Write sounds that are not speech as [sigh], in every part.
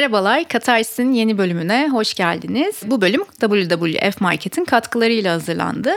Merhabalar, Katarsis'in yeni bölümüne hoş geldiniz. Bu bölüm WWF Market'in katkılarıyla hazırlandı.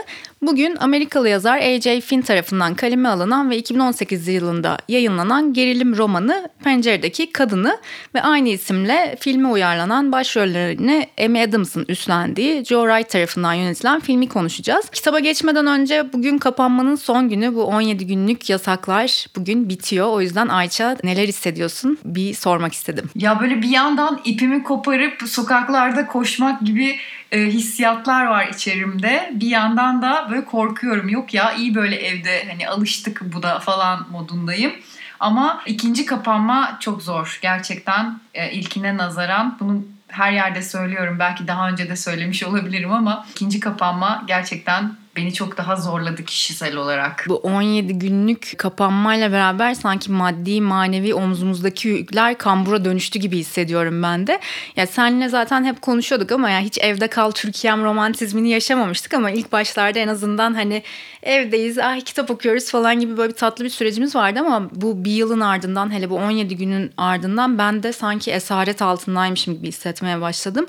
Bugün Amerikalı yazar A.J. Finn tarafından kaleme alınan ve 2018 yılında yayınlanan gerilim romanı Penceredeki Kadını ve aynı isimle filme uyarlanan başrollerini Amy Adams'ın üstlendiği Joe Wright tarafından yönetilen filmi konuşacağız. Kitaba geçmeden önce bugün kapanmanın son günü bu 17 günlük yasaklar bugün bitiyor. O yüzden Ayça neler hissediyorsun bir sormak istedim. Ya böyle bir yandan ipimi koparıp sokaklarda koşmak gibi e, hissiyatlar var içerimde. Bir yandan da böyle korkuyorum. Yok ya iyi böyle evde hani alıştık bu da falan modundayım. Ama ikinci kapanma çok zor. Gerçekten e, ilkine nazaran bunu her yerde söylüyorum. Belki daha önce de söylemiş olabilirim ama ikinci kapanma gerçekten beni çok daha zorladı kişisel olarak. Bu 17 günlük kapanmayla beraber sanki maddi manevi omzumuzdaki yükler kambura dönüştü gibi hissediyorum ben de. Ya senle zaten hep konuşuyorduk ama ya hiç evde kal Türkiye'm romantizmini yaşamamıştık ama ilk başlarda en azından hani evdeyiz, ah kitap okuyoruz falan gibi böyle bir tatlı bir sürecimiz vardı ama bu bir yılın ardından hele bu 17 günün ardından ben de sanki esaret altındaymışım gibi hissetmeye başladım.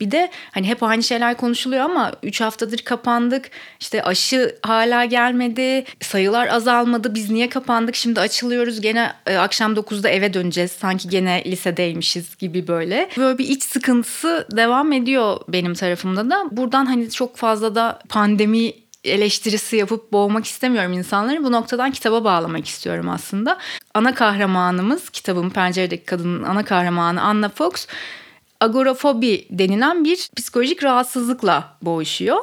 Bir de hani hep aynı şeyler konuşuluyor ama 3 haftadır kapandık. İşte aşı hala gelmedi. Sayılar azalmadı. Biz niye kapandık? Şimdi açılıyoruz. Gene e, akşam 9'da eve döneceğiz. Sanki gene lisedeymişiz gibi böyle. Böyle bir iç sıkıntısı devam ediyor benim tarafımda da. Buradan hani çok fazla da pandemi eleştirisi yapıp boğmak istemiyorum insanları. Bu noktadan kitaba bağlamak istiyorum aslında. Ana kahramanımız, kitabın Penceredeki Kadının ana kahramanı Anna Fox agorafobi denilen bir psikolojik rahatsızlıkla boğuşuyor.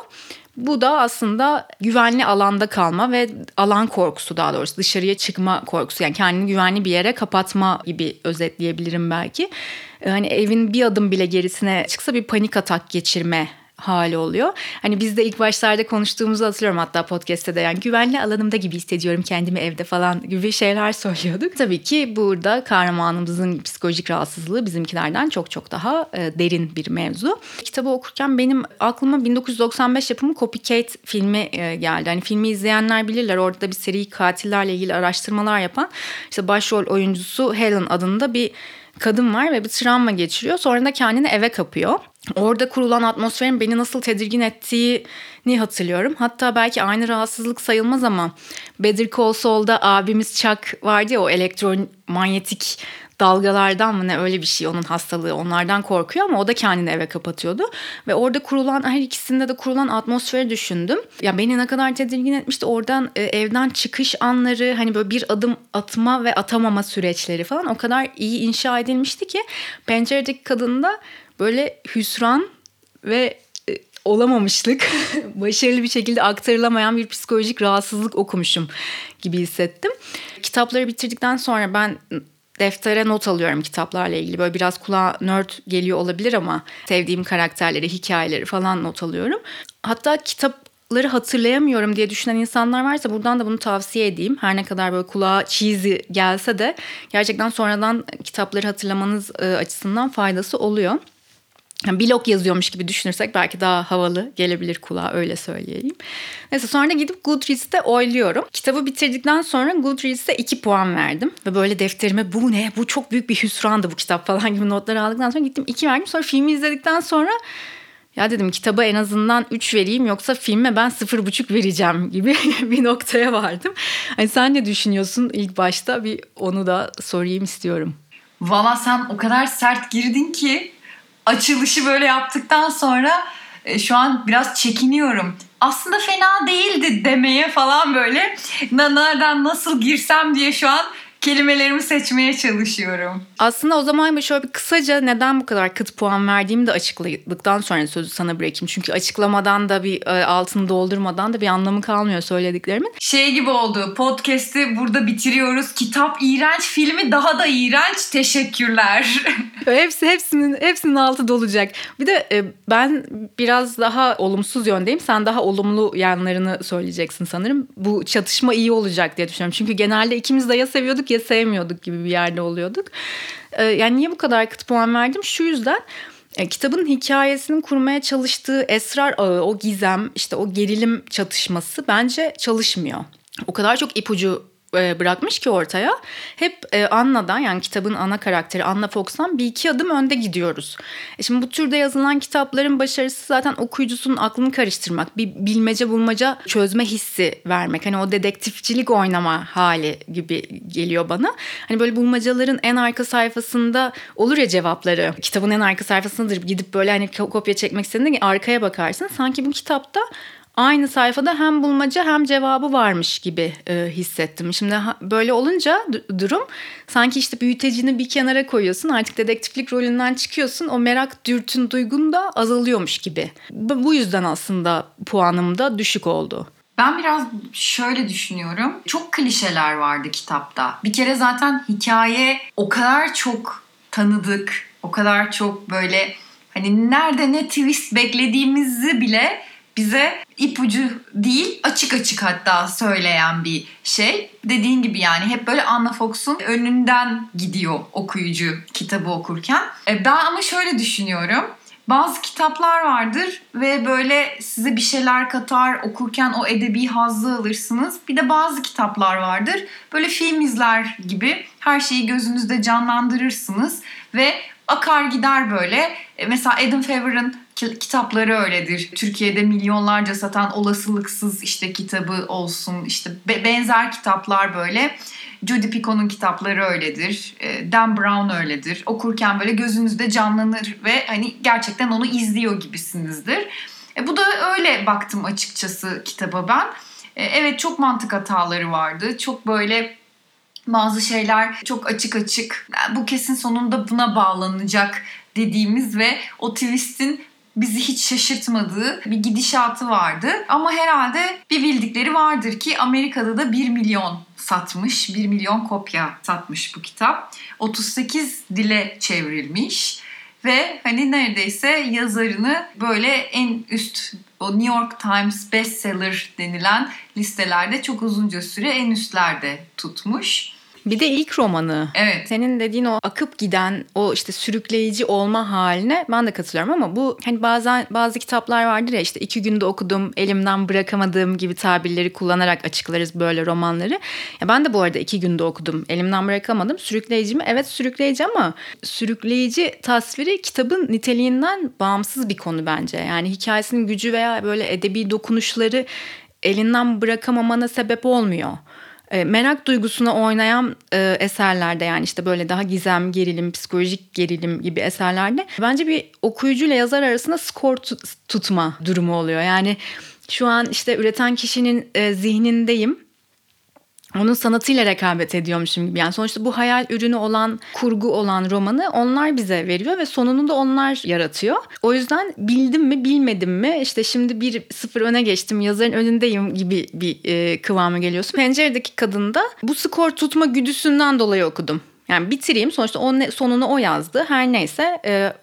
Bu da aslında güvenli alanda kalma ve alan korkusu daha doğrusu dışarıya çıkma korkusu. Yani kendini güvenli bir yere kapatma gibi özetleyebilirim belki. Hani evin bir adım bile gerisine çıksa bir panik atak geçirme hali oluyor. Hani biz de ilk başlarda konuştuğumuzu hatırlıyorum hatta podcast'te de yani güvenli alanımda gibi hissediyorum kendimi evde falan gibi şeyler [laughs] söylüyorduk. Tabii ki burada kahramanımızın psikolojik rahatsızlığı bizimkilerden çok çok daha e, derin bir mevzu. Kitabı okurken benim aklıma 1995 yapımı Copycat filmi e, geldi. Hani filmi izleyenler bilirler orada da bir seri katillerle ilgili araştırmalar yapan işte başrol oyuncusu Helen adında bir kadın var ve bir travma geçiriyor. Sonra da kendini eve kapıyor. Orada kurulan atmosferin beni nasıl tedirgin ettiğini hatırlıyorum. Hatta belki aynı rahatsızlık sayılmaz ama Better Call Saul'da abimiz Chuck vardı ya o elektromanyetik dalgalardan mı ne öyle bir şey onun hastalığı onlardan korkuyor ama o da kendini eve kapatıyordu. Ve orada kurulan her ikisinde de kurulan atmosferi düşündüm. Ya beni ne kadar tedirgin etmişti oradan e, evden çıkış anları hani böyle bir adım atma ve atamama süreçleri falan o kadar iyi inşa edilmişti ki penceredeki kadında böyle hüsran ve e, olamamışlık, [laughs] başarılı bir şekilde aktarılamayan bir psikolojik rahatsızlık okumuşum gibi hissettim. Kitapları bitirdikten sonra ben deftere not alıyorum kitaplarla ilgili. Böyle biraz kulağa nerd geliyor olabilir ama sevdiğim karakterleri, hikayeleri falan not alıyorum. Hatta kitapları hatırlayamıyorum diye düşünen insanlar varsa buradan da bunu tavsiye edeyim. Her ne kadar böyle kulağa cheesy gelse de gerçekten sonradan kitapları hatırlamanız e, açısından faydası oluyor blog yazıyormuş gibi düşünürsek belki daha havalı gelebilir kulağa öyle söyleyeyim. Neyse sonra gidip Goodreads'te oyluyorum. Kitabı bitirdikten sonra Goodreads'te 2 puan verdim. Ve böyle defterime bu ne bu çok büyük bir hüsrandı bu kitap falan gibi notları aldıktan sonra gittim 2 verdim. Sonra filmi izledikten sonra ya dedim kitaba en azından 3 vereyim yoksa filme ben 0,5 vereceğim gibi [laughs] bir noktaya vardım. Hani sen ne düşünüyorsun ilk başta bir onu da sorayım istiyorum. Valla sen o kadar sert girdin ki açılışı böyle yaptıktan sonra e, şu an biraz çekiniyorum. Aslında fena değildi demeye falan böyle nereden nasıl girsem diye şu an kelimelerimi seçmeye çalışıyorum. Aslında o zaman şöyle bir kısaca neden bu kadar kıt puan verdiğimi de açıkladıktan sonra sözü sana bırakayım. Çünkü açıklamadan da bir e, altını doldurmadan da bir anlamı kalmıyor söylediklerimin. Şey gibi oldu. Podcast'i burada bitiriyoruz. Kitap iğrenç, filmi daha da iğrenç. Teşekkürler. [laughs] Hepsi hepsinin hepsinin altı dolacak. Bir de e, ben biraz daha olumsuz yöndeyim. Sen daha olumlu yanlarını söyleyeceksin sanırım. Bu çatışma iyi olacak diye düşünüyorum. Çünkü genelde ikimiz de ya seviyorduk ya ya sevmiyorduk gibi bir yerde oluyorduk. Ee, yani niye bu kadar kıt puan verdim? Şu yüzden e, kitabın hikayesinin kurmaya çalıştığı esrar ağı, o gizem, işte o gerilim çatışması bence çalışmıyor. O kadar çok ipucu bırakmış ki ortaya. Hep e, Anna'dan yani kitabın ana karakteri Anna Fox'tan bir iki adım önde gidiyoruz. E şimdi bu türde yazılan kitapların başarısı zaten okuyucusunun aklını karıştırmak, bir bilmece bulmaca çözme hissi vermek. Hani o dedektifçilik oynama hali gibi geliyor bana. Hani böyle bulmacaların en arka sayfasında olur ya cevapları. Kitabın en arka sayfasındadır. Gidip böyle hani kopya çekmek istediğinde arkaya bakarsın. Sanki bu kitapta aynı sayfada hem bulmaca hem cevabı varmış gibi e, hissettim. Şimdi böyle olunca durum sanki işte büyütecini bir kenara koyuyorsun artık dedektiflik rolünden çıkıyorsun o merak dürtün duygun da azalıyormuş gibi. Bu, bu yüzden aslında puanım da düşük oldu. Ben biraz şöyle düşünüyorum. Çok klişeler vardı kitapta. Bir kere zaten hikaye o kadar çok tanıdık, o kadar çok böyle hani nerede ne twist beklediğimizi bile bize ipucu değil açık açık hatta söyleyen bir şey. Dediğin gibi yani hep böyle Anna Fox'un önünden gidiyor okuyucu kitabı okurken. E, ben ama şöyle düşünüyorum. Bazı kitaplar vardır ve böyle size bir şeyler katar, okurken o edebi hazzı alırsınız. Bir de bazı kitaplar vardır. Böyle film izler gibi her şeyi gözünüzde canlandırırsınız ve akar gider böyle. E, mesela Adam Favor'ın kitapları öyledir. Türkiye'de milyonlarca satan olasılıksız işte kitabı olsun işte benzer kitaplar böyle. Judy Pico'nun kitapları öyledir. E, Dan Brown öyledir. Okurken böyle gözünüzde canlanır ve hani gerçekten onu izliyor gibisinizdir. E, bu da öyle baktım açıkçası kitaba ben. E, evet çok mantık hataları vardı. Çok böyle bazı şeyler çok açık açık bu kesin sonunda buna bağlanacak dediğimiz ve o twist'in bizi hiç şaşırtmadığı bir gidişatı vardı. Ama herhalde bir bildikleri vardır ki Amerika'da da 1 milyon satmış. 1 milyon kopya satmış bu kitap. 38 dile çevrilmiş ve hani neredeyse yazarını böyle en üst o New York Times bestseller denilen listelerde çok uzunca süre en üstlerde tutmuş. Bir de ilk romanı. Evet. Senin dediğin o akıp giden o işte sürükleyici olma haline ben de katılıyorum ama bu hani bazen bazı kitaplar vardır ya işte iki günde okudum elimden bırakamadığım gibi tabirleri kullanarak açıklarız böyle romanları. Ya ben de bu arada iki günde okudum elimden bırakamadım. Sürükleyici mi? Evet sürükleyici ama sürükleyici tasviri kitabın niteliğinden bağımsız bir konu bence. Yani hikayesinin gücü veya böyle edebi dokunuşları elinden bırakamamana sebep olmuyor. E, merak duygusuna oynayan e, eserlerde yani işte böyle daha gizem, gerilim, psikolojik gerilim gibi eserlerde bence bir okuyucuyla yazar arasında skor tutma durumu oluyor. Yani şu an işte üreten kişinin e, zihnindeyim onun sanatıyla rekabet ediyormuşum gibi. Yani sonuçta bu hayal ürünü olan, kurgu olan romanı onlar bize veriyor ve sonunu da onlar yaratıyor. O yüzden bildim mi bilmedim mi işte şimdi bir sıfır öne geçtim yazarın önündeyim gibi bir e, kıvamı geliyorsun. Penceredeki kadında bu skor tutma güdüsünden dolayı okudum. Yani bitireyim sonuçta o ne, sonunu o yazdı. Her neyse e,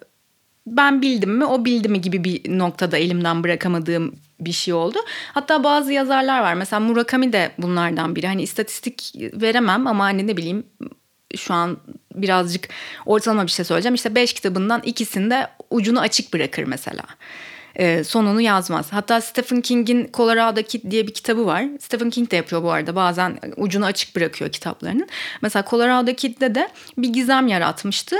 ben bildim mi o bildi mi gibi bir noktada elimden bırakamadığım bir şey oldu. Hatta bazı yazarlar var. Mesela Murakami de bunlardan biri. Hani istatistik veremem ama hani ne bileyim şu an birazcık ortalama bir şey söyleyeceğim. İşte beş kitabından ikisinde ucunu açık bırakır mesela e, sonunu yazmaz. Hatta Stephen King'in Colorado Kid diye bir kitabı var. Stephen King de yapıyor bu arada. Bazen ucunu açık bırakıyor kitaplarının. Mesela Colorado Kid'de de bir gizem yaratmıştı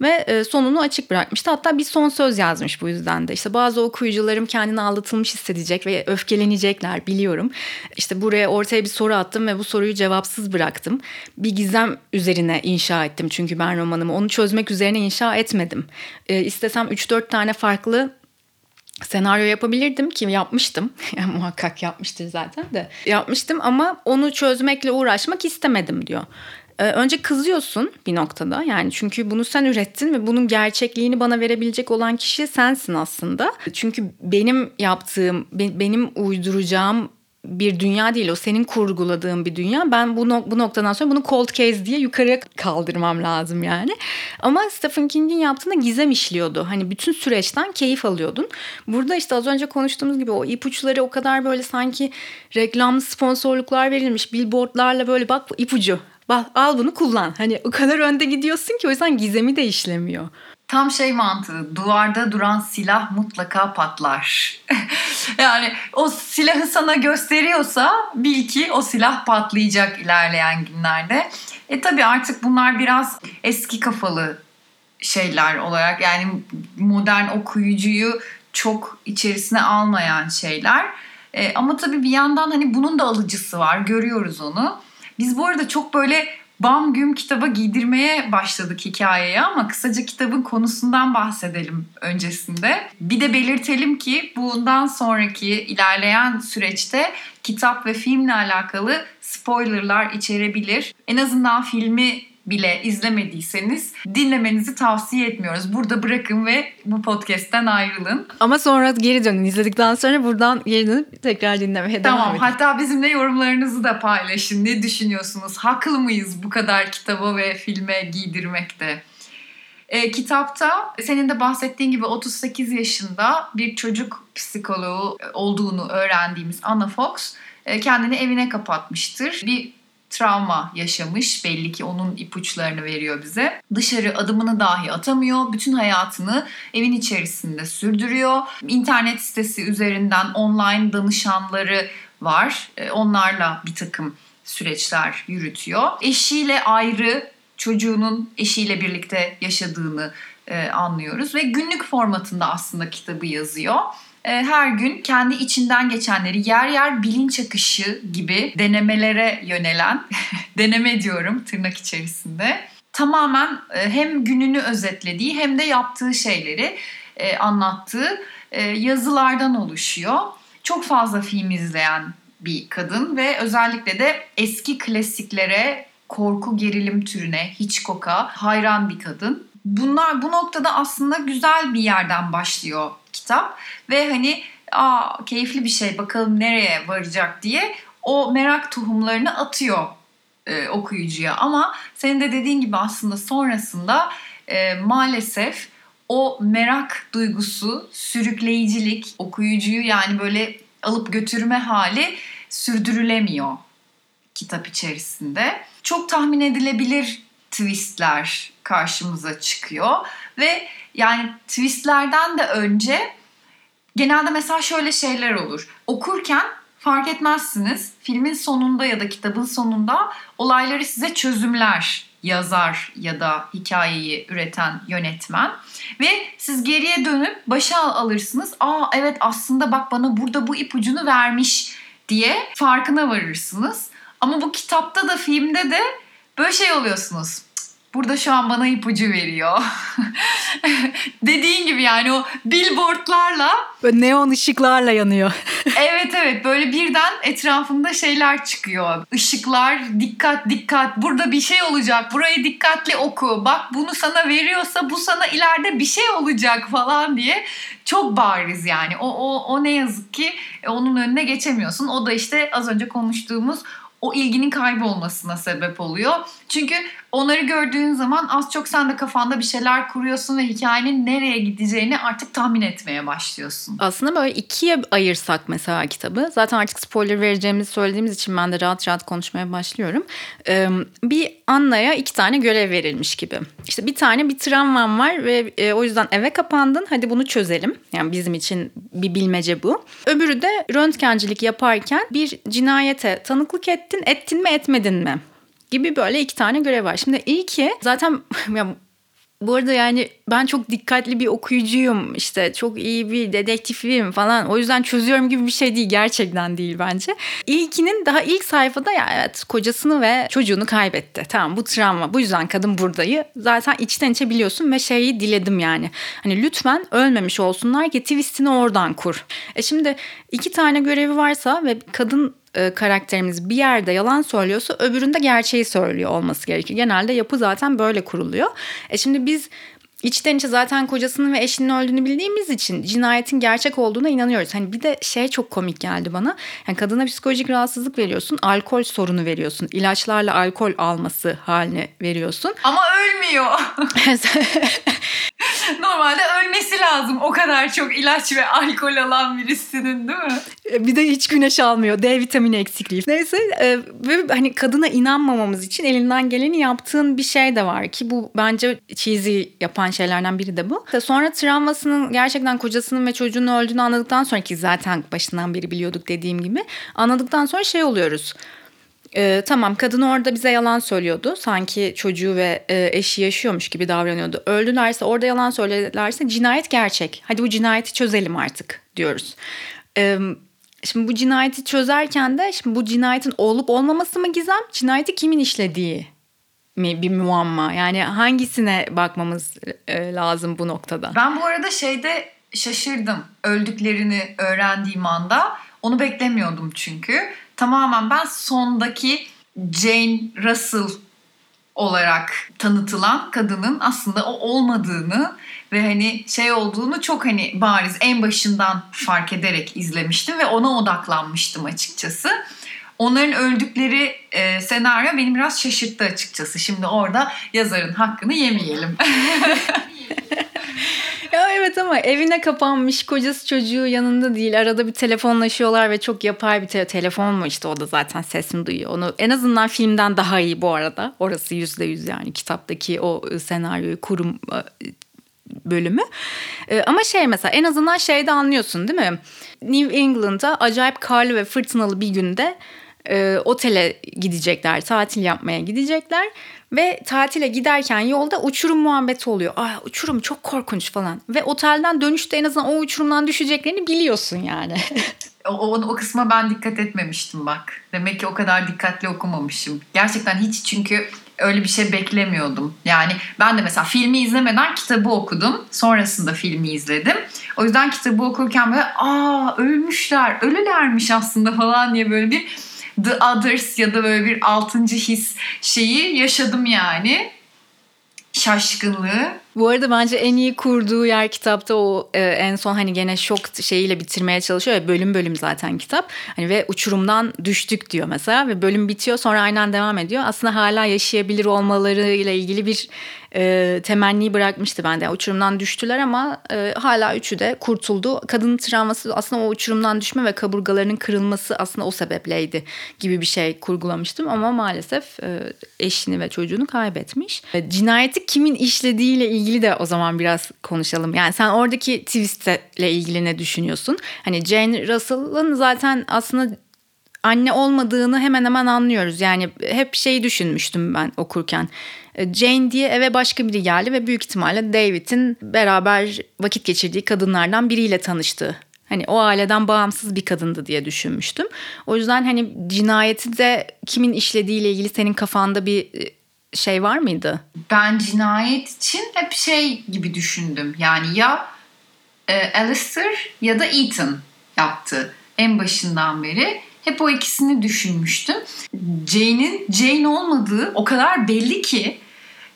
ve e, sonunu açık bırakmıştı. Hatta bir son söz yazmış bu yüzden de. İşte bazı okuyucularım kendini aldatılmış hissedecek ve öfkelenecekler biliyorum. İşte buraya ortaya bir soru attım ve bu soruyu cevapsız bıraktım. Bir gizem üzerine inşa ettim çünkü ben romanımı. Onu çözmek üzerine inşa etmedim. E, istesem 3-4 tane farklı senaryo yapabilirdim ki yapmıştım. [laughs] Muhakkak yapmıştır zaten de. Yapmıştım ama onu çözmekle uğraşmak istemedim diyor. Ee, önce kızıyorsun bir noktada yani çünkü bunu sen ürettin ve bunun gerçekliğini bana verebilecek olan kişi sensin aslında. Çünkü benim yaptığım, benim uyduracağım bir dünya değil o senin kurguladığın bir dünya. Ben bu, no- bu noktadan sonra bunu cold case diye yukarıya kaldırmam lazım yani. Ama Stephen King'in yaptığında gizem işliyordu. Hani bütün süreçten keyif alıyordun. Burada işte az önce konuştuğumuz gibi o ipuçları o kadar böyle sanki reklamlı sponsorluklar verilmiş. Billboardlarla böyle bak ipucu. Bak al bunu kullan. Hani o kadar önde gidiyorsun ki o yüzden gizemi de işlemiyor. Tam şey mantığı duvarda duran silah mutlaka patlar. [laughs] Yani o silahı sana gösteriyorsa bil ki o silah patlayacak ilerleyen günlerde. E tabii artık bunlar biraz eski kafalı şeyler olarak yani modern okuyucuyu çok içerisine almayan şeyler. E, ama tabii bir yandan hani bunun da alıcısı var. Görüyoruz onu. Biz bu arada çok böyle bam güm kitaba giydirmeye başladık hikayeye ama kısaca kitabın konusundan bahsedelim öncesinde. Bir de belirtelim ki bundan sonraki ilerleyen süreçte kitap ve filmle alakalı spoilerlar içerebilir. En azından filmi bile izlemediyseniz dinlemenizi tavsiye etmiyoruz. Burada bırakın ve bu podcast'ten ayrılın. Ama sonra geri dönün. İzledikten sonra buradan geri dönüp tekrar dinlemeye tamam, devam edin. Hatta bizimle yorumlarınızı da paylaşın. Ne düşünüyorsunuz? Haklı mıyız bu kadar kitaba ve filme giydirmekte? E, kitapta senin de bahsettiğin gibi 38 yaşında bir çocuk psikoloğu olduğunu öğrendiğimiz Anna Fox e, kendini evine kapatmıştır. Bir travma yaşamış. Belli ki onun ipuçlarını veriyor bize. Dışarı adımını dahi atamıyor. Bütün hayatını evin içerisinde sürdürüyor. İnternet sitesi üzerinden online danışanları var. E, onlarla bir takım süreçler yürütüyor. Eşiyle ayrı çocuğunun eşiyle birlikte yaşadığını e, anlıyoruz ve günlük formatında aslında kitabı yazıyor. E, her gün kendi içinden geçenleri yer yer bilinç akışı gibi denemelere yönelen, [laughs] deneme diyorum tırnak içerisinde, tamamen e, hem gününü özetlediği hem de yaptığı şeyleri e, anlattığı yazılardan oluşuyor. Çok fazla film izleyen bir kadın ve özellikle de eski klasiklere, korku gerilim türüne, Hitchcock'a hayran bir kadın. Bunlar bu noktada aslında güzel bir yerden başlıyor kitap ve hani aa keyifli bir şey bakalım nereye varacak diye o merak tohumlarını atıyor e, okuyucuya ama senin de dediğin gibi aslında sonrasında e, maalesef o merak duygusu, sürükleyicilik, okuyucuyu yani böyle alıp götürme hali sürdürülemiyor kitap içerisinde. Çok tahmin edilebilir twistler karşımıza çıkıyor ve yani twistlerden de önce genelde mesela şöyle şeyler olur. Okurken fark etmezsiniz. Filmin sonunda ya da kitabın sonunda olayları size çözümler yazar ya da hikayeyi üreten yönetmen ve siz geriye dönüp başa alırsınız. Aa evet aslında bak bana burada bu ipucunu vermiş diye farkına varırsınız. Ama bu kitapta da filmde de böyle şey oluyorsunuz burada şu an bana ipucu veriyor. [laughs] Dediğin gibi yani o billboardlarla böyle neon ışıklarla yanıyor. [laughs] evet evet böyle birden etrafında şeyler çıkıyor. Işıklar dikkat dikkat burada bir şey olacak burayı dikkatli oku. Bak bunu sana veriyorsa bu sana ileride bir şey olacak falan diye çok bariz yani. O, o, o ne yazık ki onun önüne geçemiyorsun. O da işte az önce konuştuğumuz o ilginin kaybolmasına sebep oluyor. Çünkü onları gördüğün zaman az çok sen de kafanda bir şeyler kuruyorsun ve hikayenin nereye gideceğini artık tahmin etmeye başlıyorsun. Aslında böyle ikiye ayırsak mesela kitabı. Zaten artık spoiler vereceğimizi söylediğimiz için ben de rahat rahat konuşmaya başlıyorum. Bir Anna'ya iki tane görev verilmiş gibi. İşte bir tane bir travman var ve e, o yüzden eve kapandın. Hadi bunu çözelim. Yani bizim için bir bilmece bu. Öbürü de röntgencilik yaparken bir cinayete tanıklık ettin. Ettin mi etmedin mi? Gibi böyle iki tane görev var. Şimdi ilki zaten [laughs] bu arada yani ben çok dikkatli bir okuyucuyum işte çok iyi bir dedektifim falan o yüzden çözüyorum gibi bir şey değil gerçekten değil bence. İlkinin daha ilk sayfada ya evet kocasını ve çocuğunu kaybetti tamam bu travma bu yüzden kadın buradayı zaten içten içe biliyorsun ve şeyi diledim yani. Hani lütfen ölmemiş olsunlar ki twistini oradan kur. E şimdi iki tane görevi varsa ve kadın e, karakterimiz bir yerde yalan söylüyorsa öbüründe gerçeği söylüyor olması gerekiyor. Genelde yapı zaten böyle kuruluyor. E şimdi biz içten içe zaten kocasının ve eşinin öldüğünü bildiğimiz için cinayetin gerçek olduğuna inanıyoruz. Hani bir de şey çok komik geldi bana. Yani kadına psikolojik rahatsızlık veriyorsun, alkol sorunu veriyorsun. ilaçlarla alkol alması haline veriyorsun. [laughs] Ama ölmüyor. [laughs] Normalde ölmesi lazım o kadar çok ilaç ve alkol alan birisinin değil mi? Bir de hiç güneş almıyor. D vitamini eksikliği. Neyse e, ve hani kadına inanmamamız için elinden geleni yaptığın bir şey de var ki bu bence cheesy yapan şeylerden biri de bu. Sonra travmasının gerçekten kocasının ve çocuğunun öldüğünü anladıktan sonra ki zaten başından beri biliyorduk dediğim gibi anladıktan sonra şey oluyoruz. Ee, tamam kadın orada bize yalan söylüyordu. Sanki çocuğu ve e, eşi yaşıyormuş gibi davranıyordu. Öldülerse orada yalan söyledilerse cinayet gerçek. Hadi bu cinayeti çözelim artık diyoruz. Ee, şimdi bu cinayeti çözerken de şimdi bu cinayetin olup olmaması mı gizem? Cinayeti kimin işlediği mi bir muamma? Yani hangisine bakmamız e, lazım bu noktada? Ben bu arada şeyde şaşırdım. Öldüklerini öğrendiğim anda onu beklemiyordum çünkü. Tamamen ben sondaki Jane Russell olarak tanıtılan kadının aslında o olmadığını ve hani şey olduğunu çok hani bariz en başından fark ederek izlemiştim ve ona odaklanmıştım açıkçası. Onların öldükleri e, senaryo beni biraz şaşırttı açıkçası. Şimdi orada yazarın hakkını yemeyelim. [laughs] Ya evet ama evine kapanmış kocası çocuğu yanında değil. Arada bir telefonlaşıyorlar ve çok yapay bir te- telefon mu işte o da zaten sesini duyuyor. Onu en azından filmden daha iyi bu arada. Orası yüzde yüz yani kitaptaki o senaryoyu kurum e, bölümü. E, ama şey mesela en azından şeyde anlıyorsun değil mi? New England'da acayip karlı ve fırtınalı bir günde e, otele gidecekler, tatil yapmaya gidecekler ve tatile giderken yolda uçurum muhabbeti oluyor. Ay uçurum çok korkunç falan. Ve otelden dönüşte en azından o uçurumdan düşeceklerini biliyorsun yani. [laughs] o, o, o kısma ben dikkat etmemiştim bak. Demek ki o kadar dikkatli okumamışım. Gerçekten hiç çünkü öyle bir şey beklemiyordum. Yani ben de mesela filmi izlemeden kitabı okudum. Sonrasında filmi izledim. O yüzden kitabı okurken böyle aa ölmüşler, ölülermiş aslında falan diye böyle bir The Others ya da böyle bir altıncı his şeyi yaşadım yani. Şaşkınlığı. Bu arada bence en iyi kurduğu yer kitapta o e, en son hani gene şok şeyiyle bitirmeye çalışıyor ya bölüm bölüm zaten kitap. Hani ve uçurumdan düştük diyor mesela ve bölüm bitiyor sonra aynen devam ediyor. Aslında hala yaşayabilir olmalarıyla ilgili bir e, temenni bırakmıştı bende. Yani uçurumdan düştüler ama e, hala üçü de kurtuldu. Kadının travması aslında o uçurumdan düşme ve kaburgalarının kırılması aslında o sebepleydi gibi bir şey kurgulamıştım ama maalesef e, eşini ve çocuğunu kaybetmiş. E, cinayeti kimin işlediğiyle ilgili de o zaman biraz konuşalım. Yani sen oradaki twistle ilgili ne düşünüyorsun? Hani Jane Russell'ın zaten aslında anne olmadığını hemen hemen anlıyoruz. Yani hep şeyi düşünmüştüm ben okurken. E, Jane diye eve başka biri geldi ve büyük ihtimalle David'in beraber vakit geçirdiği kadınlardan biriyle tanıştı. Hani o aileden bağımsız bir kadındı diye düşünmüştüm. O yüzden hani cinayeti de kimin işlediğiyle ilgili senin kafanda bir e, şey var mıydı? Ben cinayet için hep şey gibi düşündüm. Yani ya e, Alistair ya da Ethan yaptı en başından beri. Hep o ikisini düşünmüştüm. Jane'in Jane olmadığı o kadar belli ki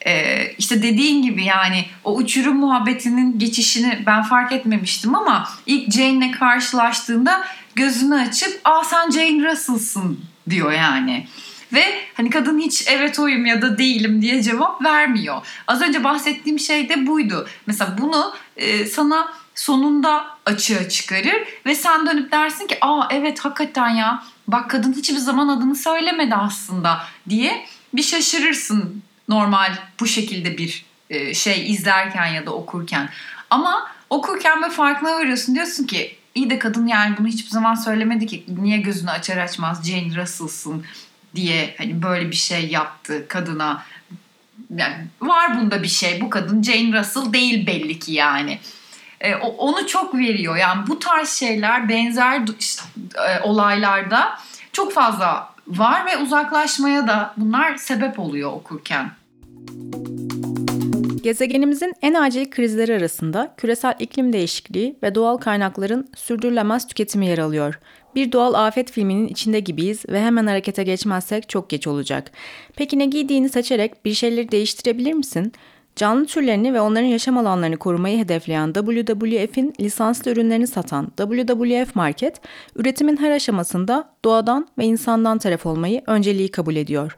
e, işte dediğin gibi yani o uçurum muhabbetinin geçişini ben fark etmemiştim ama ilk Jane'le karşılaştığında gözünü açıp aa sen Jane Russell'sın diyor yani. Ve hani kadın hiç evet oyum ya da değilim diye cevap vermiyor. Az önce bahsettiğim şey de buydu. Mesela bunu e, sana sonunda açığa çıkarır ve sen dönüp dersin ki aa evet hakikaten ya bak kadın hiçbir zaman adını söylemedi aslında diye bir şaşırırsın normal bu şekilde bir e, şey izlerken ya da okurken. Ama okurken ve farkına varıyorsun diyorsun ki iyi de kadın yani bunu hiçbir zaman söylemedi ki niye gözünü açar açmaz Jane Russell'sın diye hani böyle bir şey yaptı kadına. Yani var bunda bir şey. Bu kadın Jane Russell değil belli ki yani. E, onu çok veriyor. Yani bu tarz şeyler benzer e, olaylarda çok fazla var ve uzaklaşmaya da bunlar sebep oluyor okurken. Gezegenimizin en acil krizleri arasında küresel iklim değişikliği ve doğal kaynakların sürdürülemez tüketimi yer alıyor. Bir doğal afet filminin içinde gibiyiz ve hemen harekete geçmezsek çok geç olacak. Peki ne giydiğini seçerek bir şeyleri değiştirebilir misin? Canlı türlerini ve onların yaşam alanlarını korumayı hedefleyen WWF'in lisanslı ürünlerini satan WWF Market, üretimin her aşamasında doğadan ve insandan taraf olmayı önceliği kabul ediyor.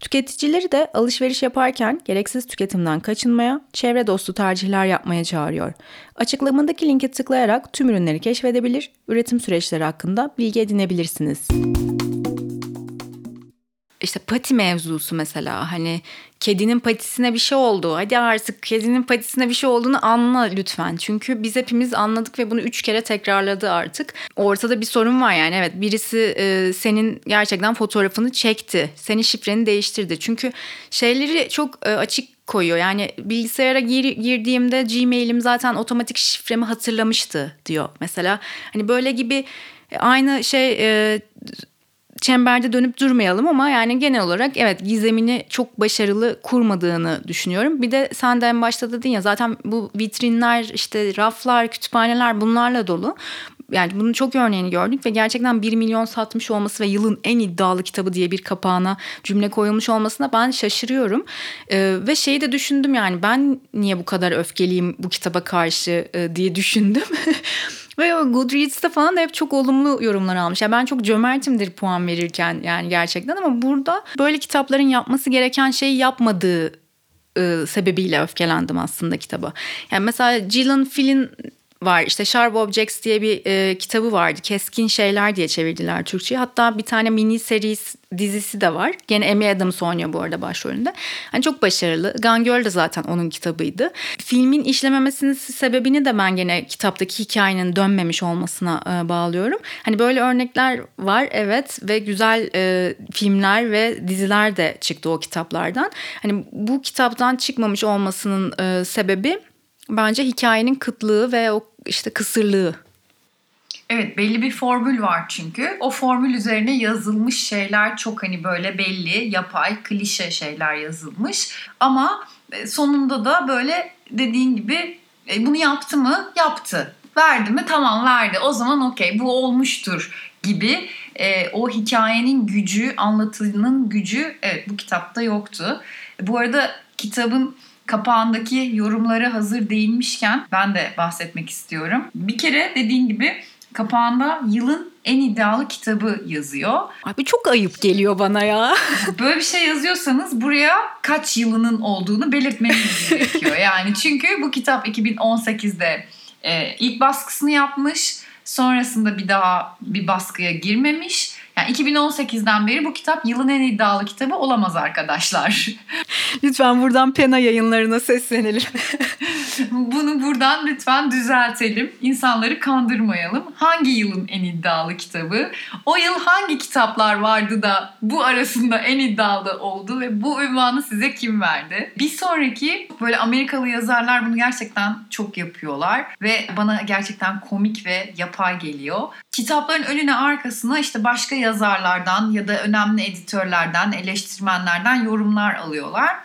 Tüketicileri de alışveriş yaparken gereksiz tüketimden kaçınmaya, çevre dostu tercihler yapmaya çağırıyor. Açıklamadaki linke tıklayarak tüm ürünleri keşfedebilir, üretim süreçleri hakkında bilgi edinebilirsiniz işte pati mevzusu mesela hani kedinin patisine bir şey oldu. Hadi artık kedinin patisine bir şey olduğunu anla lütfen. Çünkü biz hepimiz anladık ve bunu üç kere tekrarladı artık. Ortada bir sorun var yani evet birisi e, senin gerçekten fotoğrafını çekti. Senin şifreni değiştirdi. Çünkü şeyleri çok e, açık koyuyor. Yani bilgisayara gir, girdiğimde Gmail'im zaten otomatik şifremi hatırlamıştı diyor. Mesela hani böyle gibi aynı şey e, çemberde dönüp durmayalım ama yani genel olarak evet gizemini çok başarılı kurmadığını düşünüyorum. Bir de sen de en başta dedin ya zaten bu vitrinler işte raflar kütüphaneler bunlarla dolu. Yani bunun çok örneğini gördük ve gerçekten 1 milyon satmış olması ve yılın en iddialı kitabı diye bir kapağına cümle koyulmuş olmasına ben şaşırıyorum. Ee, ve şeyi de düşündüm yani ben niye bu kadar öfkeliyim bu kitaba karşı e, diye düşündüm. [laughs] Ve Goodreads'te falan da hep çok olumlu yorumlar almış. Yani ben çok cömertimdir puan verirken yani gerçekten ama burada böyle kitapların yapması gereken şeyi yapmadığı e, sebebiyle öfkelendim aslında kitaba. Yani mesela Gillian Flynn var. İşte Sharp Objects diye bir e, kitabı vardı. Keskin Şeyler diye çevirdiler Türkçe'ye. Hatta bir tane mini seri dizisi de var. Gene Amy Adams oynuyor bu arada başrolünde. Hani çok başarılı. Gone Girl de zaten onun kitabıydı. Filmin işlememesinin sebebini de ben gene kitaptaki hikayenin dönmemiş olmasına e, bağlıyorum. Hani böyle örnekler var evet ve güzel e, filmler ve diziler de çıktı o kitaplardan. Hani bu kitaptan çıkmamış olmasının e, sebebi Bence hikayenin kıtlığı ve o işte kısırlığı. Evet belli bir formül var çünkü. O formül üzerine yazılmış şeyler çok hani böyle belli, yapay, klişe şeyler yazılmış. Ama e, sonunda da böyle dediğin gibi e, bunu yaptı mı? Yaptı. Verdi mi? Tamam verdi. O zaman okey bu olmuştur gibi e, o hikayenin gücü, anlatının gücü evet bu kitapta yoktu. Bu arada kitabın kapağındaki yorumları hazır değilmişken ben de bahsetmek istiyorum. Bir kere dediğin gibi kapağında yılın en iddialı kitabı yazıyor. Abi çok ayıp geliyor bana ya. [laughs] Böyle bir şey yazıyorsanız buraya kaç yılının olduğunu belirtmeniz [laughs] gerekiyor. Yani çünkü bu kitap 2018'de e, ilk baskısını yapmış. Sonrasında bir daha bir baskıya girmemiş yani 2018'den beri bu kitap yılın en iddialı kitabı olamaz arkadaşlar. [laughs] Lütfen buradan Pena yayınlarına seslenelim. [laughs] Bunu buradan lütfen düzeltelim. İnsanları kandırmayalım. Hangi yılın en iddialı kitabı? O yıl hangi kitaplar vardı da bu arasında en iddialı oldu ve bu ünvanı size kim verdi? Bir sonraki böyle Amerikalı yazarlar bunu gerçekten çok yapıyorlar ve bana gerçekten komik ve yapay geliyor. Kitapların önüne arkasına işte başka yazarlardan ya da önemli editörlerden, eleştirmenlerden yorumlar alıyorlar.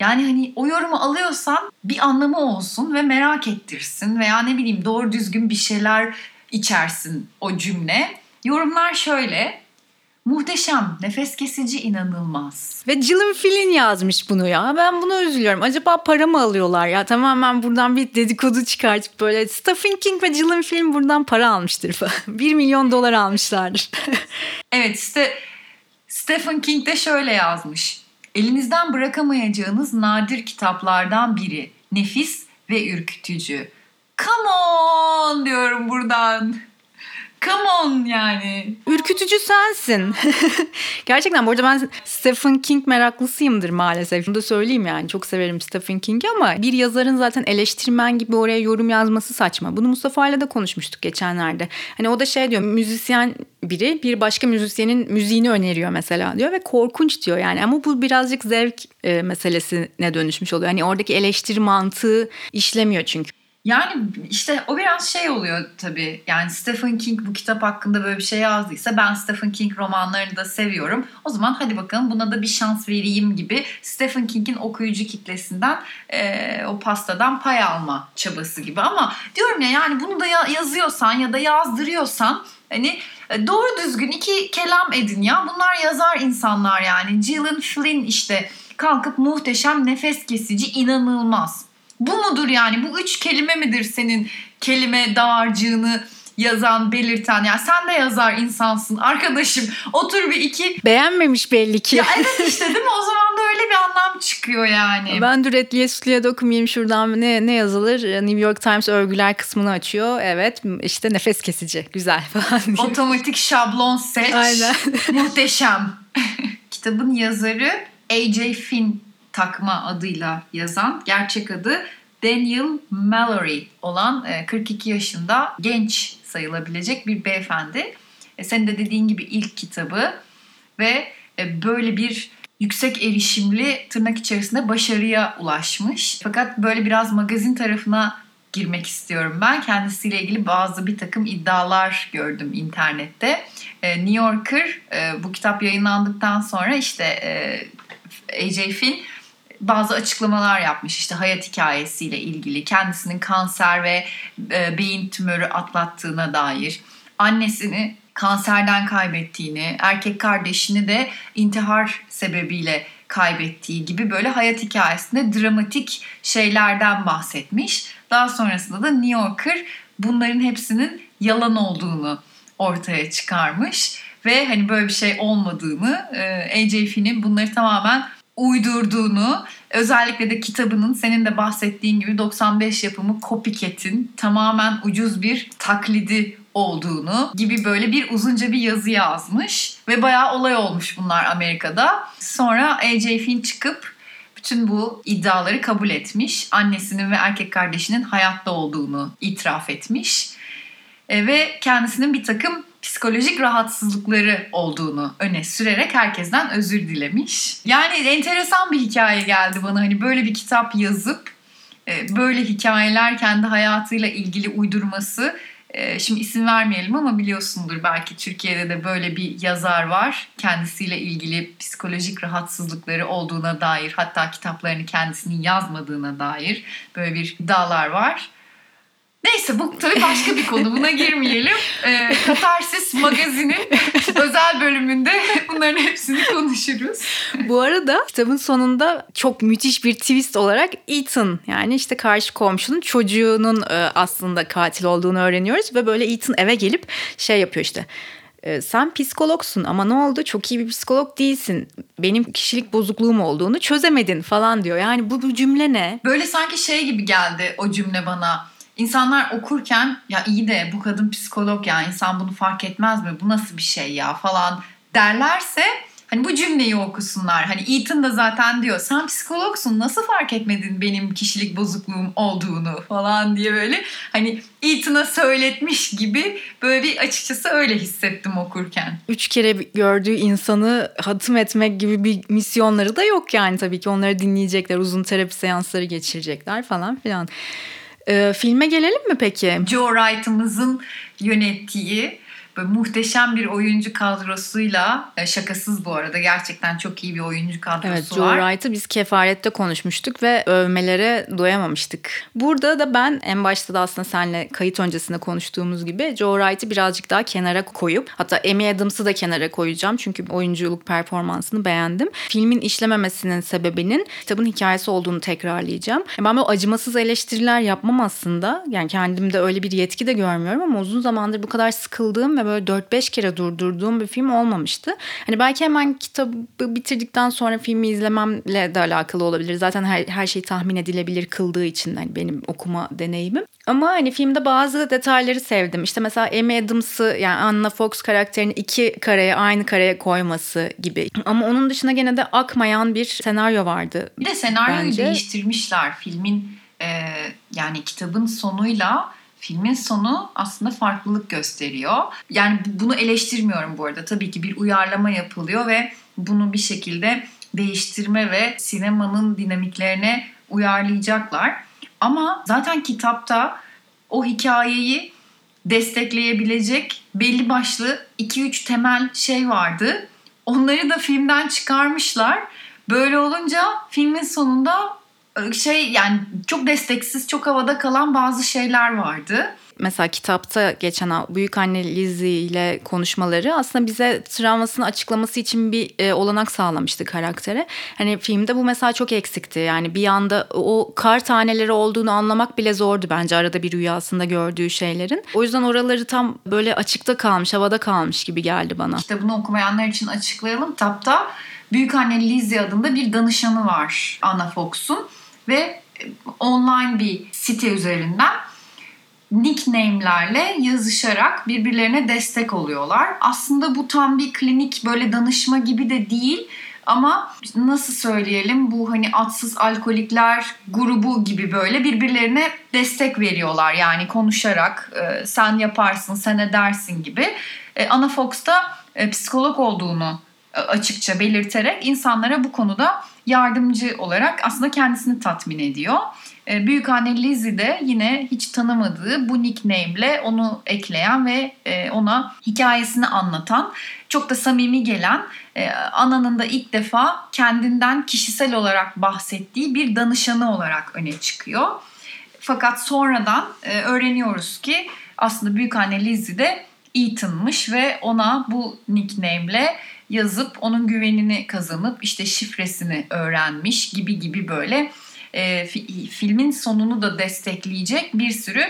Yani hani o yorumu alıyorsan bir anlamı olsun ve merak ettirsin veya ne bileyim doğru düzgün bir şeyler içersin o cümle. Yorumlar şöyle. Muhteşem, nefes kesici, inanılmaz. Ve Gillian Flynn yazmış bunu ya. Ben buna üzülüyorum. Acaba para mı alıyorlar ya? Tamamen buradan bir dedikodu çıkartıp böyle Stephen King ve Gillian Flynn buradan para almıştır [laughs] falan. 1 milyon dolar almışlardır. [laughs] evet işte Stephen King de şöyle yazmış. Elinizden bırakamayacağınız nadir kitaplardan biri. Nefis ve ürkütücü. Come on diyorum buradan. Come on yani. Ürkütücü sensin. [laughs] Gerçekten bu arada ben Stephen King meraklısıyımdır maalesef. Bunu da söyleyeyim yani. Çok severim Stephen King'i ama bir yazarın zaten eleştirmen gibi oraya yorum yazması saçma. Bunu Mustafa ile de konuşmuştuk geçenlerde. Hani o da şey diyor müzisyen biri bir başka müzisyenin müziğini öneriyor mesela diyor ve korkunç diyor yani ama bu birazcık zevk e, meselesine dönüşmüş oluyor. Hani oradaki eleştiri mantığı işlemiyor çünkü. Yani işte o biraz şey oluyor tabii. Yani Stephen King bu kitap hakkında böyle bir şey yazdıysa ben Stephen King romanlarını da seviyorum. O zaman hadi bakalım buna da bir şans vereyim gibi Stephen King'in okuyucu kitlesinden e, o pastadan pay alma çabası gibi. Ama diyorum ya yani bunu da yazıyorsan ya da yazdırıyorsan hani e, doğru düzgün iki kelam edin ya. Bunlar yazar insanlar yani. Gillian Flynn işte kalkıp muhteşem nefes kesici inanılmaz bu mudur yani? Bu üç kelime midir senin kelime dağarcığını yazan, belirten. Ya sen de yazar insansın arkadaşım. Otur bir iki. Beğenmemiş belli ki. Ya evet işte değil mi? O zaman da öyle bir anlam çıkıyor yani. Ben düretliye sütliye dokunmayayım şuradan ne, ne yazılır? New York Times övgüler kısmını açıyor. Evet işte nefes kesici. Güzel [laughs] falan. Otomatik şablon seç. Aynen. Muhteşem. [laughs] Kitabın yazarı A.J. Finn takma adıyla yazan gerçek adı Daniel Mallory olan 42 yaşında genç sayılabilecek bir beyefendi. E, senin de dediğin gibi ilk kitabı ve e, böyle bir yüksek erişimli tırnak içerisinde başarıya ulaşmış. Fakat böyle biraz magazin tarafına girmek istiyorum ben. Kendisiyle ilgili bazı bir takım iddialar gördüm internette. E, New Yorker bu kitap yayınlandıktan sonra işte A.J. Finn bazı açıklamalar yapmış işte hayat hikayesiyle ilgili kendisinin kanser ve e, beyin tümörü atlattığına dair annesini kanserden kaybettiğini erkek kardeşini de intihar sebebiyle kaybettiği gibi böyle hayat hikayesinde dramatik şeylerden bahsetmiş. Daha sonrasında da New Yorker bunların hepsinin yalan olduğunu ortaya çıkarmış ve hani böyle bir şey olmadığını e, AJ Finn'in bunları tamamen uydurduğunu özellikle de kitabının senin de bahsettiğin gibi 95 yapımı Copycat'in tamamen ucuz bir taklidi olduğunu gibi böyle bir uzunca bir yazı yazmış ve bayağı olay olmuş bunlar Amerika'da. Sonra AJ Finn çıkıp bütün bu iddiaları kabul etmiş. Annesinin ve erkek kardeşinin hayatta olduğunu itiraf etmiş. E, ve kendisinin bir takım psikolojik rahatsızlıkları olduğunu öne sürerek herkesten özür dilemiş. Yani enteresan bir hikaye geldi bana. Hani böyle bir kitap yazıp e, böyle hikayeler kendi hayatıyla ilgili uydurması. E, şimdi isim vermeyelim ama biliyorsundur belki Türkiye'de de böyle bir yazar var. Kendisiyle ilgili psikolojik rahatsızlıkları olduğuna dair hatta kitaplarını kendisinin yazmadığına dair böyle bir iddialar var. Neyse bu tabii başka bir konu. Buna girmeyelim. Ee, Katarsis magazinin [laughs] özel bölümünde bunların hepsini konuşuruz. Bu arada kitabın sonunda çok müthiş bir twist olarak Ethan yani işte karşı komşunun çocuğunun e, aslında katil olduğunu öğreniyoruz ve böyle Ethan eve gelip şey yapıyor işte e, sen psikologsun ama ne oldu çok iyi bir psikolog değilsin benim kişilik bozukluğum olduğunu çözemedin falan diyor yani bu, bu cümle ne? Böyle sanki şey gibi geldi o cümle bana İnsanlar okurken ya iyi de bu kadın psikolog ya insan bunu fark etmez mi? Bu nasıl bir şey ya falan derlerse hani bu cümleyi okusunlar. Hani Ethan da zaten diyor sen psikologsun nasıl fark etmedin benim kişilik bozukluğum olduğunu falan diye böyle hani Ethan'a söyletmiş gibi böyle bir açıkçası öyle hissettim okurken. Üç kere gördüğü insanı hatım etmek gibi bir misyonları da yok yani tabii ki onları dinleyecekler uzun terapi seansları geçirecekler falan filan. E, filme gelelim mi peki? Joe Wright'ımızın yönettiği Böyle muhteşem bir oyuncu kadrosuyla e, şakasız bu arada gerçekten çok iyi bir oyuncu kadrosu evet, Joe var. Joe Wright'ı biz kefarette konuşmuştuk ve övmelere doyamamıştık. Burada da ben en başta da aslında seninle kayıt öncesinde konuştuğumuz gibi Joe Wright'ı birazcık daha kenara koyup hatta Amy Adams'ı da kenara koyacağım çünkü oyunculuk performansını beğendim. Filmin işlememesinin sebebinin kitabın hikayesi olduğunu tekrarlayacağım. Ben böyle acımasız eleştiriler yapmam aslında. Yani kendimde öyle bir yetki de görmüyorum ama uzun zamandır bu kadar sıkıldığım ve böyle 4-5 kere durdurduğum bir film olmamıştı. Hani belki hemen kitabı bitirdikten sonra filmi izlememle de alakalı olabilir. Zaten her, her şey tahmin edilebilir kıldığı için hani benim okuma deneyimim. Ama hani filmde bazı detayları sevdim. İşte mesela Amy Adams'ı yani Anna Fox karakterini iki kareye aynı kareye koyması gibi. Ama onun dışında gene de akmayan bir senaryo vardı. Bir de senaryoyu bence. değiştirmişler. Filmin e, yani kitabın sonuyla filmin sonu aslında farklılık gösteriyor. Yani bunu eleştirmiyorum bu arada. Tabii ki bir uyarlama yapılıyor ve bunu bir şekilde değiştirme ve sinemanın dinamiklerine uyarlayacaklar. Ama zaten kitapta o hikayeyi destekleyebilecek belli başlı 2-3 temel şey vardı. Onları da filmden çıkarmışlar. Böyle olunca filmin sonunda şey yani çok desteksiz, çok havada kalan bazı şeyler vardı. mesela kitapta geçen büyük anne Lizzie ile konuşmaları aslında bize travmasını açıklaması için bir e, olanak sağlamıştı karaktere. Hani filmde bu mesela çok eksikti. Yani bir anda o kar taneleri olduğunu anlamak bile zordu bence arada bir rüyasında gördüğü şeylerin. O yüzden oraları tam böyle açıkta kalmış, havada kalmış gibi geldi bana. Kitabını okumayanlar için açıklayalım. Kitapta büyük anne Lizzie adında bir danışanı var Anna Fox'un ve online bir site üzerinden nickname'lerle yazışarak birbirlerine destek oluyorlar. Aslında bu tam bir klinik böyle danışma gibi de değil ama nasıl söyleyelim bu hani atsız alkolikler grubu gibi böyle birbirlerine destek veriyorlar. Yani konuşarak e, sen yaparsın, sen edersin gibi. E, Ana Fox da e, psikolog olduğunu açıkça belirterek insanlara bu konuda yardımcı olarak aslında kendisini tatmin ediyor. E, büyük anne Lizzie de yine hiç tanımadığı bu nickname'le onu ekleyen ve e, ona hikayesini anlatan, çok da samimi gelen, e, ananın da ilk defa kendinden kişisel olarak bahsettiği bir danışanı olarak öne çıkıyor. Fakat sonradan öğreniyoruz ki aslında büyük anne Lizzie de Ethan'mış ve ona bu nickname'le yazıp onun güvenini kazanıp işte şifresini öğrenmiş gibi gibi böyle e, fi, filmin sonunu da destekleyecek bir sürü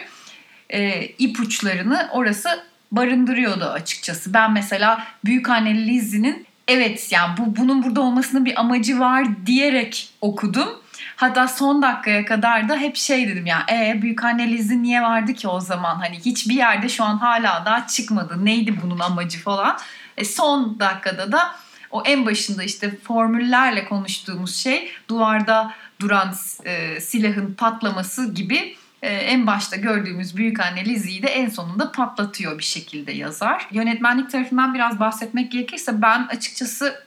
e, ipuçlarını orası barındırıyordu açıkçası. Ben mesela büyük anne Lizzie'nin evet yani bu bunun burada olmasının bir amacı var diyerek okudum. Hatta son dakikaya kadar da hep şey dedim ya e büyük anne Lizzie niye vardı ki o zaman hani hiçbir yerde şu an hala daha çıkmadı neydi bunun amacı falan. E son dakikada da o en başında işte formüllerle konuştuğumuz şey duvarda duran e, silahın patlaması gibi e, en başta gördüğümüz büyük anne Lizzie'yi de en sonunda patlatıyor bir şekilde yazar. Yönetmenlik tarafından biraz bahsetmek gerekirse ben açıkçası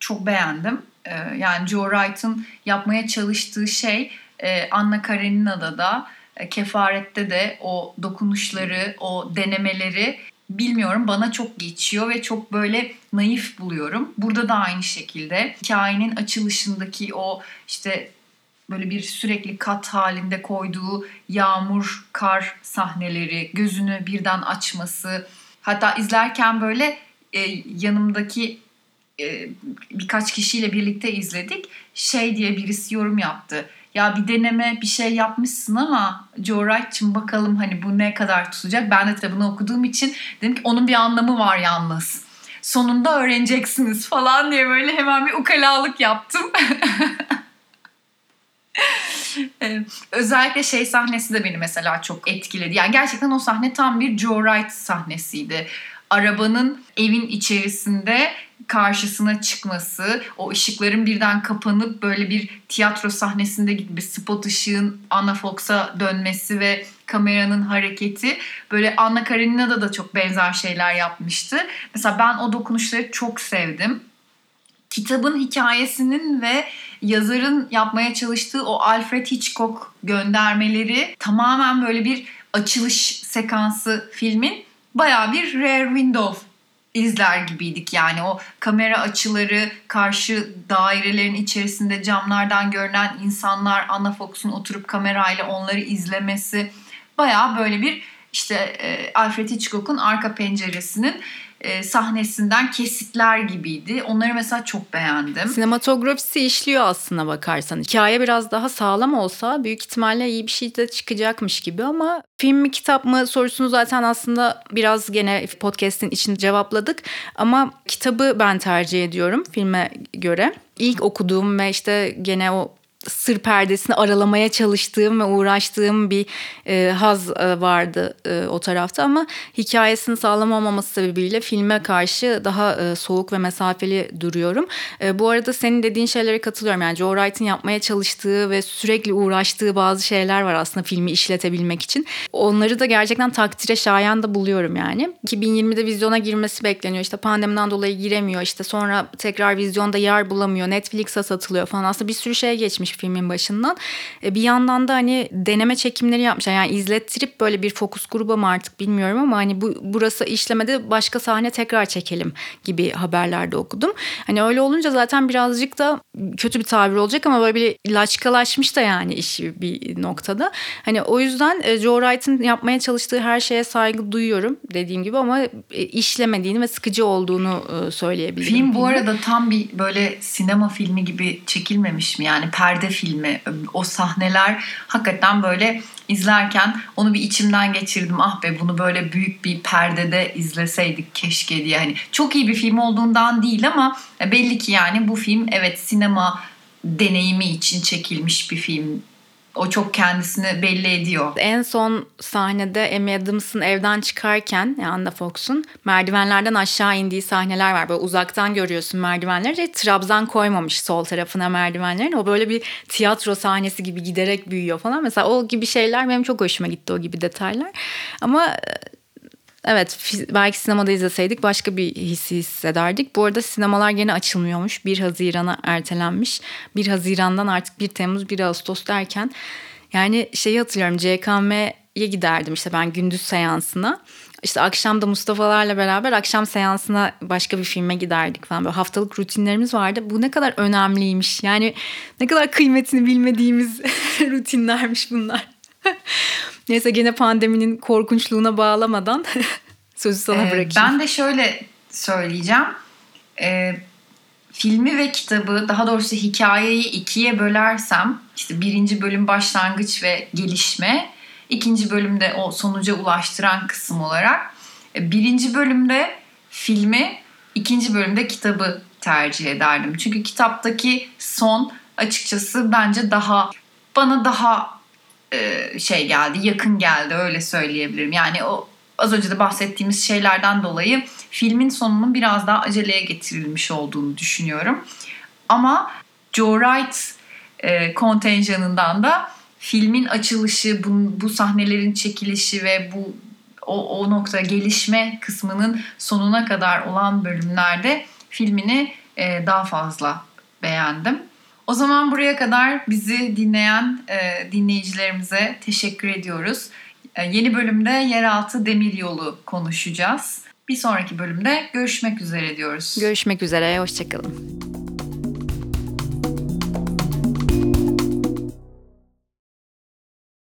çok beğendim. E, yani Joe Wright'ın yapmaya çalıştığı şey e, Anna Karenina'da da e, Kefaret'te de o dokunuşları, o denemeleri bilmiyorum bana çok geçiyor ve çok böyle naif buluyorum. Burada da aynı şekilde hikayenin açılışındaki o işte böyle bir sürekli kat halinde koyduğu yağmur, kar sahneleri, gözünü birden açması. Hatta izlerken böyle e, yanımdaki e, birkaç kişiyle birlikte izledik. Şey diye birisi yorum yaptı ya bir deneme bir şey yapmışsın ama Joe Wright'cığım bakalım hani bu ne kadar tutacak. Ben de kitabını okuduğum için dedim ki onun bir anlamı var yalnız. Sonunda öğreneceksiniz falan diye böyle hemen bir ukalalık yaptım. [laughs] Özellikle şey sahnesi de beni mesela çok etkiledi. Yani gerçekten o sahne tam bir Joe Wright sahnesiydi. Arabanın evin içerisinde karşısına çıkması, o ışıkların birden kapanıp böyle bir tiyatro sahnesinde gibi spot ışığın Anna Fox'a dönmesi ve kameranın hareketi böyle Anna Karenina'da da çok benzer şeyler yapmıştı. Mesela ben o dokunuşları çok sevdim. Kitabın hikayesinin ve yazarın yapmaya çalıştığı o Alfred Hitchcock göndermeleri tamamen böyle bir açılış sekansı filmin baya bir rare window izler gibiydik yani. O kamera açıları karşı dairelerin içerisinde camlardan görünen insanlar Anna Fox'un oturup kamerayla onları izlemesi. Baya böyle bir işte e, Alfred Hitchcock'un arka penceresinin e, sahnesinden kesitler gibiydi. Onları mesela çok beğendim. Sinematografisi işliyor aslına bakarsan. Hikaye biraz daha sağlam olsa büyük ihtimalle iyi bir şey de çıkacakmış gibi ama film mi kitap mı sorusunu zaten aslında biraz gene podcast'in içinde cevapladık. Ama kitabı ben tercih ediyorum filme göre. İlk okuduğum ve işte gene o sır perdesini aralamaya çalıştığım ve uğraştığım bir e, haz e, vardı e, o tarafta ama hikayesini sağlam olmaması sebebiyle filme karşı daha e, soğuk ve mesafeli duruyorum. E, bu arada senin dediğin şeylere katılıyorum. Yani Joe Wright'ın yapmaya çalıştığı ve sürekli uğraştığı bazı şeyler var aslında filmi işletebilmek için. Onları da gerçekten takdire şayan da buluyorum yani. 2020'de vizyona girmesi bekleniyor. İşte pandemiden dolayı giremiyor. İşte sonra tekrar vizyonda yer bulamıyor. Netflix'e satılıyor falan. Aslında bir sürü şey geçmiş bahsetmiş filmin başından. E, bir yandan da hani deneme çekimleri yapmışlar. Yani izlettirip böyle bir fokus gruba mı artık bilmiyorum ama hani bu burası işlemede başka sahne tekrar çekelim gibi haberlerde okudum. Hani öyle olunca zaten birazcık da kötü bir tabir olacak ama böyle bir laçkalaşmış da yani işi bir noktada. Hani o yüzden e, Joe Wright'ın yapmaya çalıştığı her şeye saygı duyuyorum dediğim gibi ama e, işlemediğini ve sıkıcı olduğunu söyleyebilirim. Film bu arada tam bir böyle sinema filmi gibi çekilmemiş mi? Yani perde filmi. O sahneler hakikaten böyle izlerken onu bir içimden geçirdim. Ah be bunu böyle büyük bir perdede izleseydik keşke diye. Hani çok iyi bir film olduğundan değil ama belli ki yani bu film evet sinema deneyimi için çekilmiş bir film o çok kendisini belli ediyor. En son sahnede Amy Adams'ın evden çıkarken yani Anna Fox'un merdivenlerden aşağı indiği sahneler var. Böyle uzaktan görüyorsun merdivenleri. Trabzan koymamış sol tarafına merdivenlerin. O böyle bir tiyatro sahnesi gibi giderek büyüyor falan. Mesela o gibi şeyler benim çok hoşuma gitti o gibi detaylar. Ama Evet belki sinemada izleseydik başka bir hissi hissederdik. Bu arada sinemalar gene açılmıyormuş. 1 Haziran'a ertelenmiş. 1 Haziran'dan artık 1 Temmuz 1 Ağustos derken yani şeyi hatırlıyorum CKM'ye giderdim işte ben gündüz seansına. İşte akşam da Mustafa'larla beraber akşam seansına başka bir filme giderdik falan. Böyle haftalık rutinlerimiz vardı. Bu ne kadar önemliymiş. Yani ne kadar kıymetini bilmediğimiz [laughs] rutinlermiş bunlar. [laughs] Neyse gene pandeminin korkunçluğuna bağlamadan [laughs] sözü sana ee, bırakayım. Ben de şöyle söyleyeceğim. Ee, filmi ve kitabı daha doğrusu hikayeyi ikiye bölersem işte birinci bölüm başlangıç ve gelişme ikinci bölümde o sonuca ulaştıran kısım olarak e, birinci bölümde filmi ikinci bölümde kitabı tercih ederdim. Çünkü kitaptaki son açıkçası bence daha bana daha e, şey geldi, yakın geldi öyle söyleyebilirim. Yani o az önce de bahsettiğimiz şeylerden dolayı filmin sonunun biraz daha aceleye getirilmiş olduğunu düşünüyorum. Ama Joe Wright e, kontenjanından da filmin açılışı, bu, bu sahnelerin çekilişi ve bu o, o nokta gelişme kısmının sonuna kadar olan bölümlerde filmini e, daha fazla beğendim. O zaman buraya kadar bizi dinleyen e, dinleyicilerimize teşekkür ediyoruz. E, yeni bölümde yeraltı demiryolu konuşacağız. Bir sonraki bölümde görüşmek üzere diyoruz. Görüşmek üzere, hoşçakalın.